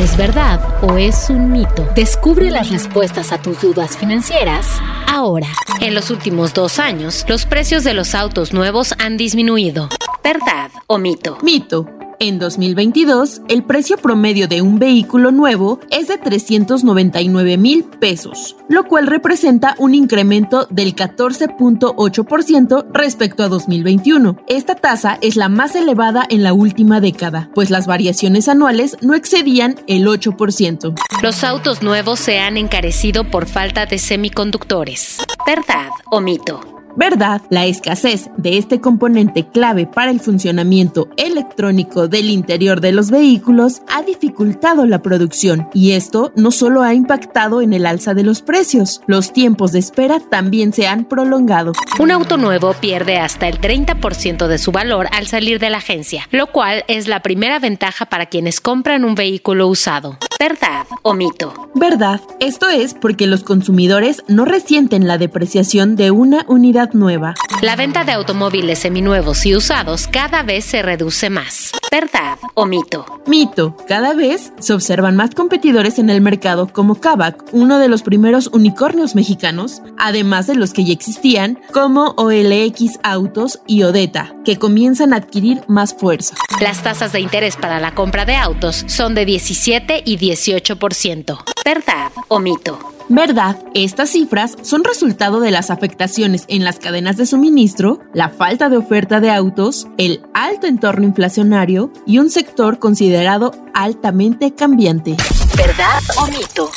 ¿Es verdad o es un mito? Descubre las respuestas a tus dudas financieras ahora. En los últimos dos años, los precios de los autos nuevos han disminuido. ¿Verdad o mito? Mito. En 2022, el precio promedio de un vehículo nuevo es de 399 mil pesos, lo cual representa un incremento del 14.8% respecto a 2021. Esta tasa es la más elevada en la última década, pues las variaciones anuales no excedían el 8%. Los autos nuevos se han encarecido por falta de semiconductores. ¿Verdad o mito? ¿Verdad? La escasez de este componente clave para el funcionamiento electrónico del interior de los vehículos ha dificultado la producción y esto no solo ha impactado en el alza de los precios, los tiempos de espera también se han prolongado. Un auto nuevo pierde hasta el 30% de su valor al salir de la agencia, lo cual es la primera ventaja para quienes compran un vehículo usado. ¿Verdad o mito? ¿Verdad? Esto es porque los consumidores no resienten la depreciación de una unidad nueva. La venta de automóviles seminuevos y usados cada vez se reduce más. ¿Verdad o mito? Mito. Cada vez se observan más competidores en el mercado como Kavak, uno de los primeros unicornios mexicanos, además de los que ya existían, como OLX Autos y Odeta, que comienzan a adquirir más fuerza. Las tasas de interés para la compra de autos son de 17 y 18%. ¿Verdad o mito? ¿Verdad? Estas cifras son resultado de las afectaciones en las cadenas de suministro, la falta de oferta de autos, el alto entorno inflacionario y un sector considerado altamente cambiante. ¿Verdad o mito?